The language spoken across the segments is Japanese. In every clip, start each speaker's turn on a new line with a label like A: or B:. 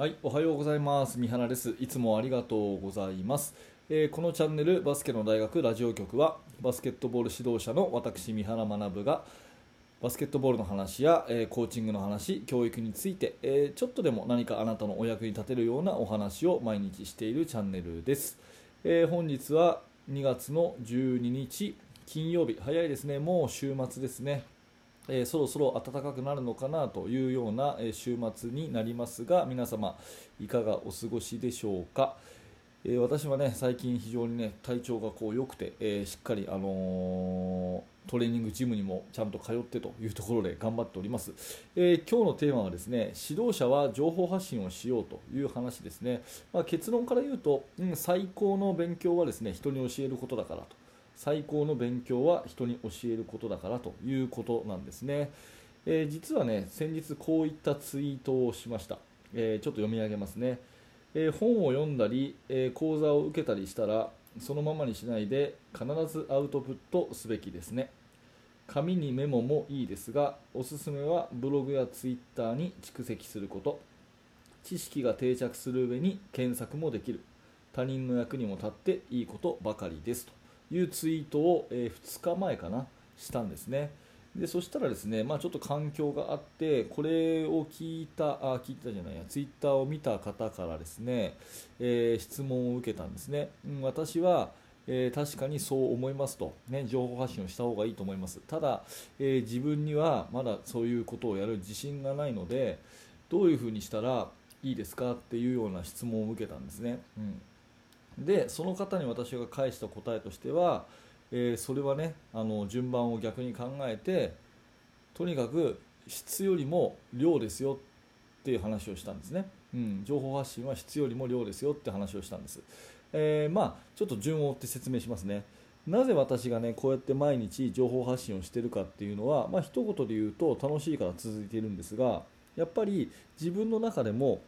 A: はい、おはようございます。三原です。いつもありがとうございます。えーこのチャンネルバスケの大学ラジオ局はバスケットボール指導者の私三原学がバスケットボールの話や、えーコーチングの話、教育について、えーちょっとでも何かあなたのお役に立てるようなお話を毎日しているチャンネルです。え本日は2月の12日金曜日、早いですね。もう週末ですね。えーそろそろ暖かくなるのかなというような、えー週末になりますが皆様いかがお過ごしでしょうか、えー私はね最近非常にね体調がこう良くて、えしっかり、あのトレーニングジムにもちゃんと通ってというところで頑張っております、え今日のテーマはですね指導者は情報発信をしようという話ですね、まあ、結論から言うと、うん、最高の勉強はですね人に教えることだからと。最高の勉強は人に教えることだからということなんですね、えー実はね先日こういったツイートをしました、えーちょっと読み上げますね、えー本を読んだり、え講座を受けたりしたらそのままにしないで必ずアウトプットすべきですね。紙にメモもいいですがおすすめはブログやツイッターに蓄積すること。知識が定着する上に検索もできる。他人の役にも立っていいことばかりですと。いうツイートを、え2日前かなしたんですね。でそしたらですね、まあ、ちょっと環境があってこれを聞いたあ聞いたじゃないやツイッターを見た方からですね、えー質問を受けたんですね、うん、私はえー確かにそう思いますと、ね、情報発信をした方がいいと思います。ただ、えー自分にはまだそういうことをやる自信がないのでどういうふうにしたらいいですかっていうような質問を受けたんですね、うん、でその方に私が返した答えとしては、えーそれはねあの順番を逆に考えてとにかく質よりも量ですよっていう話をしたんですね、うん、情報発信は質よりも量ですよって話をしたんです、えーまあちょっと順を追って説明しますね。なぜ私がねこうやって毎日情報発信をしてるかっていうのは、まあ一言で言うと楽しいから続いているんですがやっぱり自分の中でも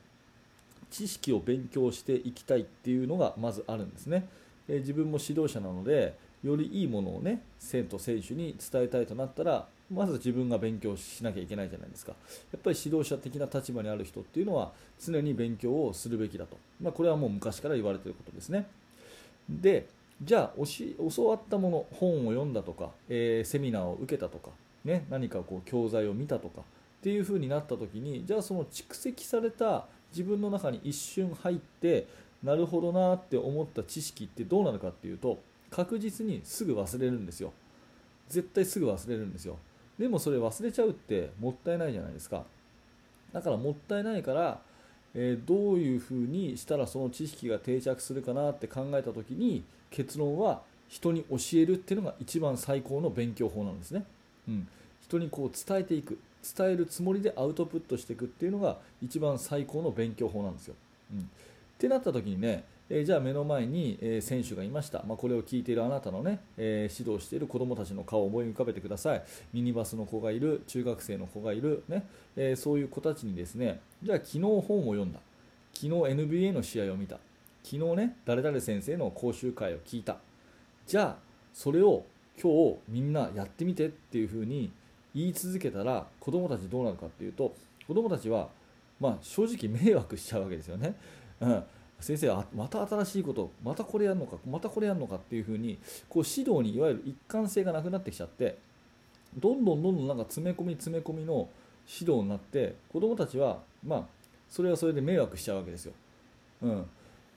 A: 知識を勉強していきたいっていうのがまずあるんですね、えー自分も指導者なのでよりいいものをね生徒選手に伝えたいとなったらまず自分が勉強しなきゃいけないじゃないですか。やっぱり指導者的な立場にある人っていうのは常に勉強をするべきだと、まあ、これはもう昔から言われていることですね。でじゃあ教教わったもの本を読んだとか、えーセミナーを受けたとか、ね、何かこう教材を見たとかっていう風になった時にじゃあその蓄積された自分の中に一瞬入ってなるほどなって思った知識ってどうなるかっていうと確実にすぐ忘れるんですよ。絶対すぐ忘れるんですよ。でもそれ忘れちゃうってもったいないじゃないですか。だからもったいないから、えーどういうふうにしたらその知識が定着するかなって考えた時に結論は人に教えるっていうのが一番最高の勉強法なんですね、うん、人にこう伝えていく。伝えるつもりでアウトプットしていくっていうのが一番最高の勉強法なんですよ、うん、ってなった時にねえーじゃあ目の前に、えー選手がいました、まあ、これを聞いているあなたのね、えー指導している子どもたちの顔を思い浮かべてください。ミニバスの子がいる中学生の子がいる、ね。えーそういう子たちにですねじゃあ昨日本を読んだ。昨日 NBA の試合を見た。昨日ね誰々先生の講習会を聞いた。じゃあそれを今日みんなやってみてっていうふうに言い続けたら子どもたちどうなるかっていうと子どもたちは、まあ、正直迷惑しちゃうわけですよね。うん先生あまた新しいことまたこれやるのかまたこれやるのかっていうふうにこう指導にいわゆる一貫性がなくなってきちゃってどんどんどんどんなんか詰め込み詰め込みの指導になって子どもたちはまあそれはそれで迷惑しちゃうわけですよ。うん、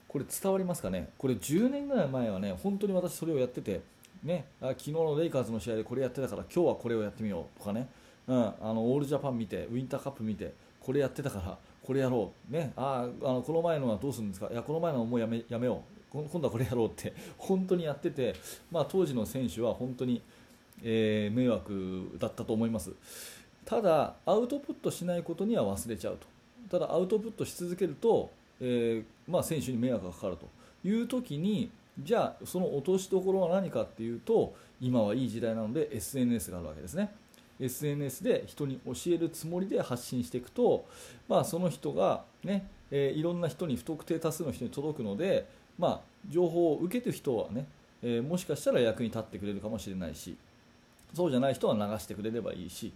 A: これ伝わりますかね？これ10年ぐらい前はね本当に私それをやっててねあ昨日のレイカーズの試合でこれやってたから今日はこれをやってみようとかね、うん、あのオールジャパン見てウィンターカップ見てこれやってたからこれやろう、ね、ああのこの前のはどうするんですか？いやこの前のはもうやめやめよう。今度はこれやろうって本当にやってて、まあ、当時の選手は本当に、えー迷惑だったと思います。ただアウトプットしないことには忘れちゃうと。ただアウトプットし続けると、えーまあ、選手に迷惑がかかると。いう時にじゃあその落としどころは何かっていうと今はいい時代なので SNS があるわけですね。SNS で人に教えるつもりで発信していくと、まあ、その人が、ねえーいろんな人に不特定多数の人に届くので、まあ、情報を受けてる人はね、えーもしかしたら役に立ってくれるかもしれないしそうじゃない人は流してくれればいいし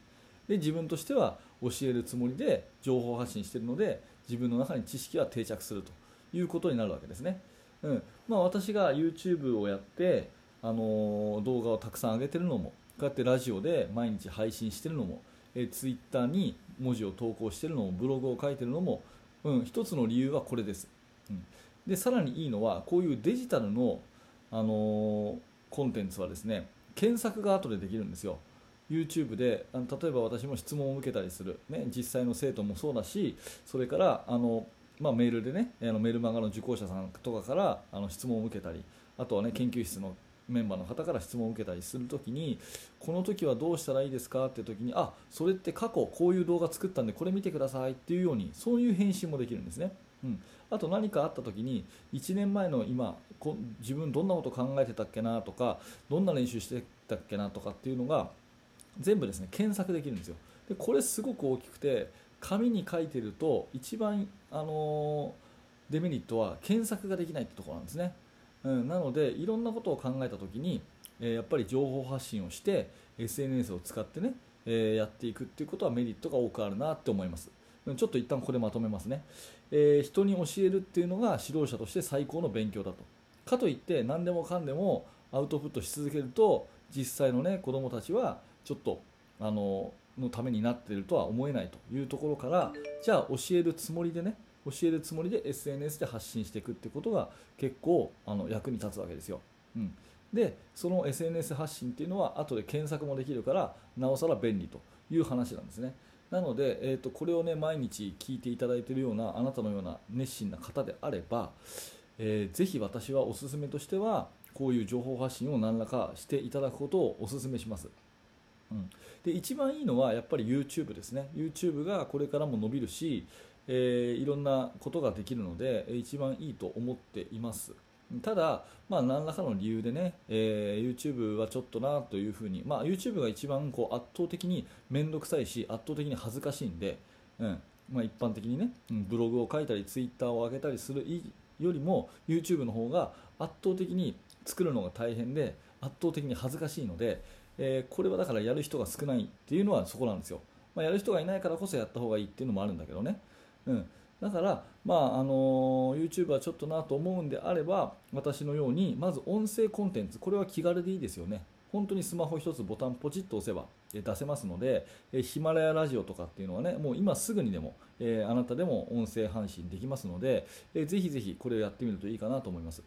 A: で自分としては教えるつもりで情報発信しているので自分の中に知識は定着するということになるわけですね、うん。まあ、私が YouTube をやって、あのー、動画をたくさん上げてるのもこうやってラジオで毎日配信してるのも、え Twitter に文字を投稿してるのもブログを書いてるのも、うん、一つの理由はこれです、うん、でさらにいいのはこういうデジタルの、あのー、コンテンツはですね検索が後でできるんですよ。YouTube であの例えば私も質問を受けたりする、ね、実際の生徒もそうだしそれからあの、まあ、メールでねあのメルマガの受講者さんとかからあの質問を受けたりあとは、ね、研究室のメンバーの方から質問を受けたりするときにこの時はどうしたらいいですかって時にあそれって過去こういう動画作ったんでこれ見てくださいっていうようにそういう返信もできるんですね。うん、あと何かあった時に1年前の今こ自分どんなこと考えてたっけなとかどんな練習してたっけなとかっていうのが全部ですね検索できるんですよでこれすごく大きくて紙に書いてると一番、あの、デメリットは検索ができないってところなんですね、うん、なのでいろんなことを考えた時に、え、やっぱり情報発信をして SNS を使ってね、え、やっていくっていうことはメリットが多くあるなって思います。ちょっと一旦ここでまとめますね、え人に教えるっていうのが指導者として最高の勉強だと。かといって何でもかんでもアウトプットし続けると実際のね子どもたちはちょっとあののためになっているとは思えないというところからじゃあ教えるつもりでね教えるつもりで SNS で発信していくってことが結構あの役に立つわけですよ。うん、でその SNS 発信っていうのは後で検索もできるからなおさら便利という話なんですね。なので、えーと、これをね毎日聞いていただいているようなあなたのような熱心な方であれば、えー、ぜひ私はおすすめとしてはこういう情報発信を何らかしていただくことをお勧めします。うん、で一番いいのはやっぱり YouTube ですね。YouTube がこれからも伸びるし、えー、いろんなことができるので一番いいと思っています。ただ、まあ、何らかの理由でね、えー、YouTube はちょっとなというふうに、まあ、YouTube が一番こう圧倒的に面倒くさいし圧倒的に恥ずかしいんで、うん。まあ、一般的にねうんブログを書いたり Twitter を上げたりするよりも YouTube の方が圧倒的に作るのが大変で圧倒的に恥ずかしいので、えー、これはだからやる人が少ないっていうのはそこなんですよ、まあ、やる人がいないからこそやった方がいいっていうのもあるんだけどね、うん、だから、まああの YouTube はちょっとなと思うんであれば私のようにまず音声コンテンツこれは気軽でいいですよね。本当にスマホ1つボタンポチッと押せば出せますのでヒマラヤラジオとかっていうのはねもう今すぐにでも、えー、あなたでも音声配信できますので、えー、ぜひぜひこれをやってみるといいかなと思います。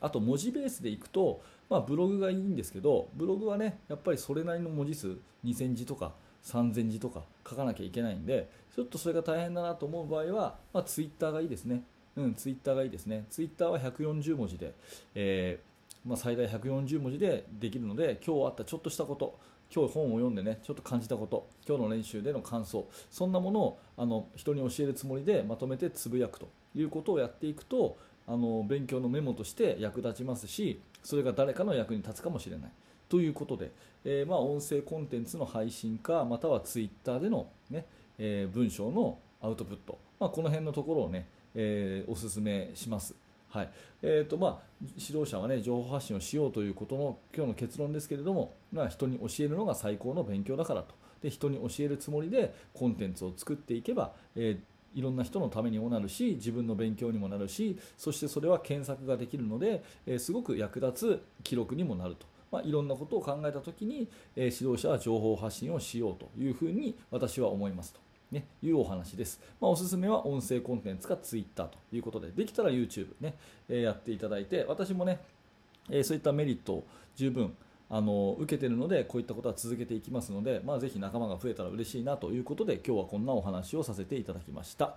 A: あと文字ベースでいくと、まあ、ブログがいいんですけどブログはねやっぱりそれなりの文字数2000字とか3000字とか書かなきゃいけないんでちょっとそれが大変だなと思う場合は、まあ、ツイッターがいいですねうん、ツイッターがいいですね。ツイッターは140文字で、えー、まあ、最大140文字でできるので、今日あったちょっとしたこと、今日本を読んでね、ちょっと感じたこと、今日の練習での感想、そんなものをあの人に教えるつもりでまとめてつぶやくということをやっていくと、あの勉強のメモとして役立ちますしそれが誰かの役に立つかもしれない。ということで、えー、まあ、音声コンテンツの配信かまたはツイッターでのね、えー、文章のアウトプット、まあ、この辺のところをね、えー、お勧めします。はい。えーとまあ、指導者は、ね、情報発信をしようということの今日の結論ですけれども、まあ、人に教えるのが最高の勉強だからと。で人に教えるつもりでコンテンツを作っていけば、えーいろんな人のためにもなるし自分の勉強にもなるしそしてそれは検索ができるので、え、すごく役立つ記録にもなると。まあ、いろんなことを考えたときに、え、指導者は情報発信をしようというふうに私は思いますと。ね、いうお話です。まあ、おすすめは音声コンテンツか Twitter ということで、できたら YouTube ね、え、やっていただいて、私もね、え、そういったメリットを十分あの受けているのでこういったことは続けていきますので、まあ、ぜひ仲間が増えたら嬉しいなということで今日はこんなお話をさせていただきました。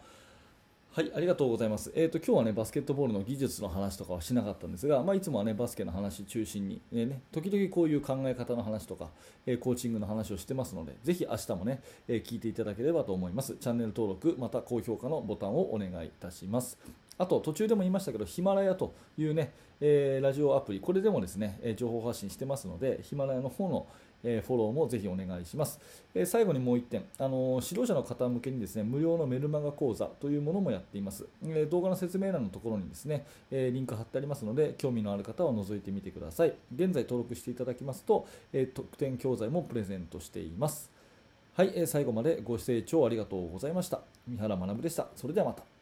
A: はい、ありがとうございます。えっ、ー、と今日はねバスケットボールの技術の話とかはしなかったんですが、まあ、いつもはねバスケの話中心に、えー、ね時々こういう考え方の話とか、えー、コーチングの話をしてますので、ぜひ明日もね、え聞いていただければと思います。チャンネル登録また高評価のボタンをお願いいたします。あと途中でも言いましたけどヒマラヤというね、えー、ラジオアプリこれでもですね、え情報発信してますのでヒマラヤの方のえフォローもぜひお願いします。え最後にもう1点、あの指導者の方向けにですね無料のメルマガ講座というものもやっています。え動画の説明欄のところにですね、えリンク貼ってありますので、興味のある方は覗いてみてください。現在登録していただきますと、え特典教材もプレゼントしています。はい、えー最後までご清聴ありがとうございました三原学でしたそれではまた